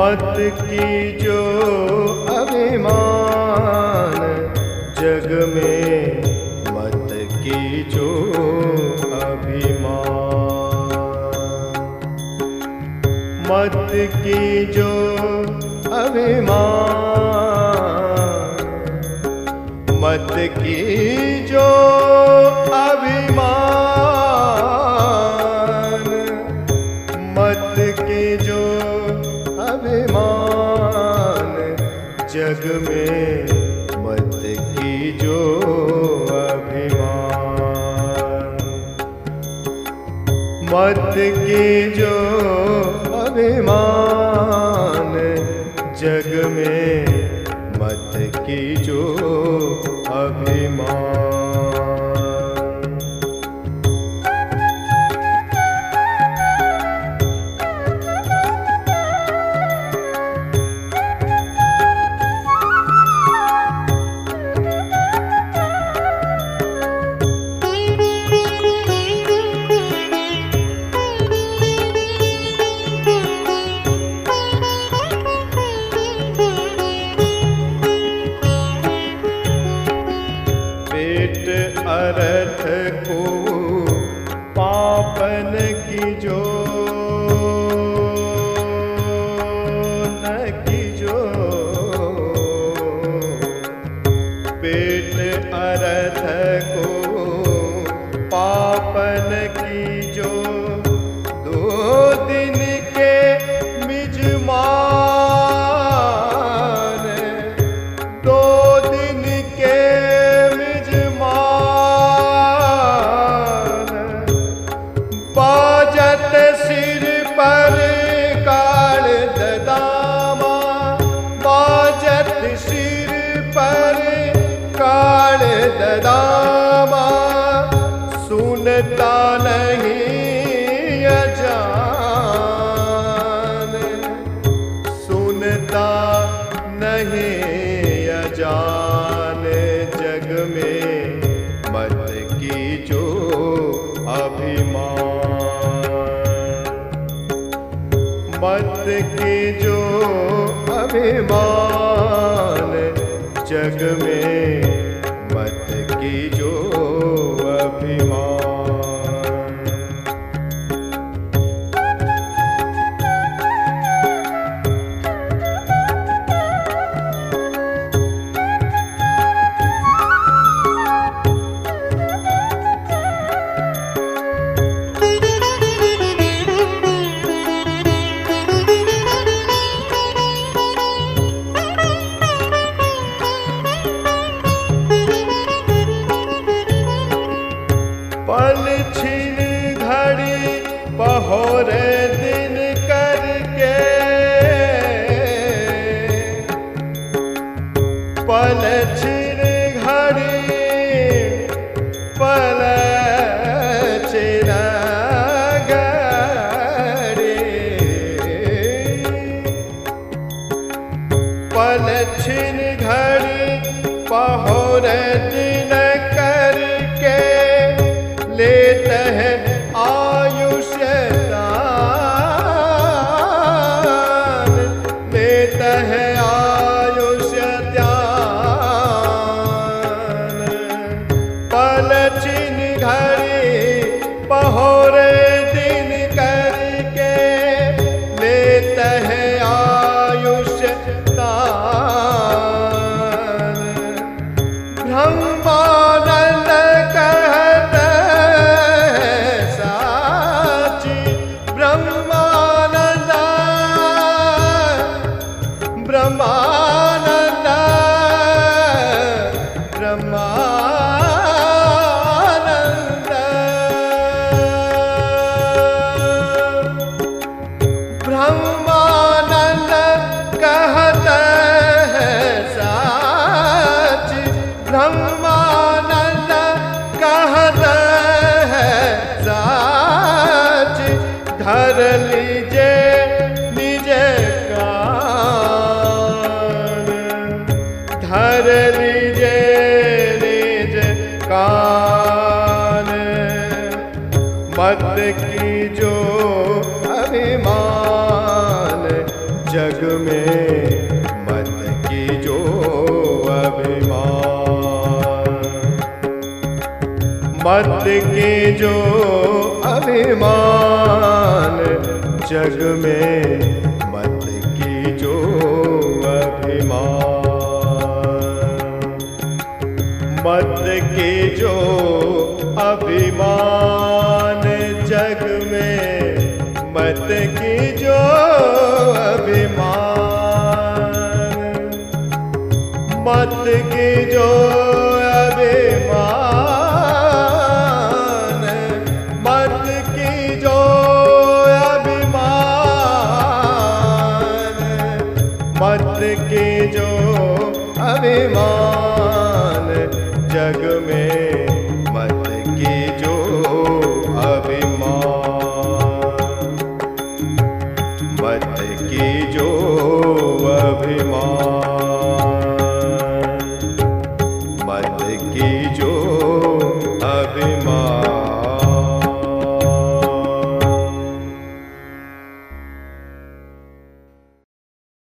मत की जो अभिमान। जग में मत की जो अभिमान। मत की जो अभिमान। मत की जग में मत की जो अभिमान। मत की जो अभिमान, जग में मत की जो अभिमान। अर्थ को पापन की जो न की जो। पेट काल सुनता नहीं अजान सुनता नहीं अजान जग में मत की जो अभिमान। मत की जो अभिमान, जग में पल छिन घड़ी पल घड़ी। पल छिन घड़ी पहोर ब्रह्मानंद कहत है, साच धर लीजे निज कान। धर लीजे निज कान। मत की जो अभिमान, जग मत के जो अभिमान जग में, मत की जो अभिमान। मत के जो अभिमान जग में, मत की जो अभिमान। मत की जो की जो अभिमान जग में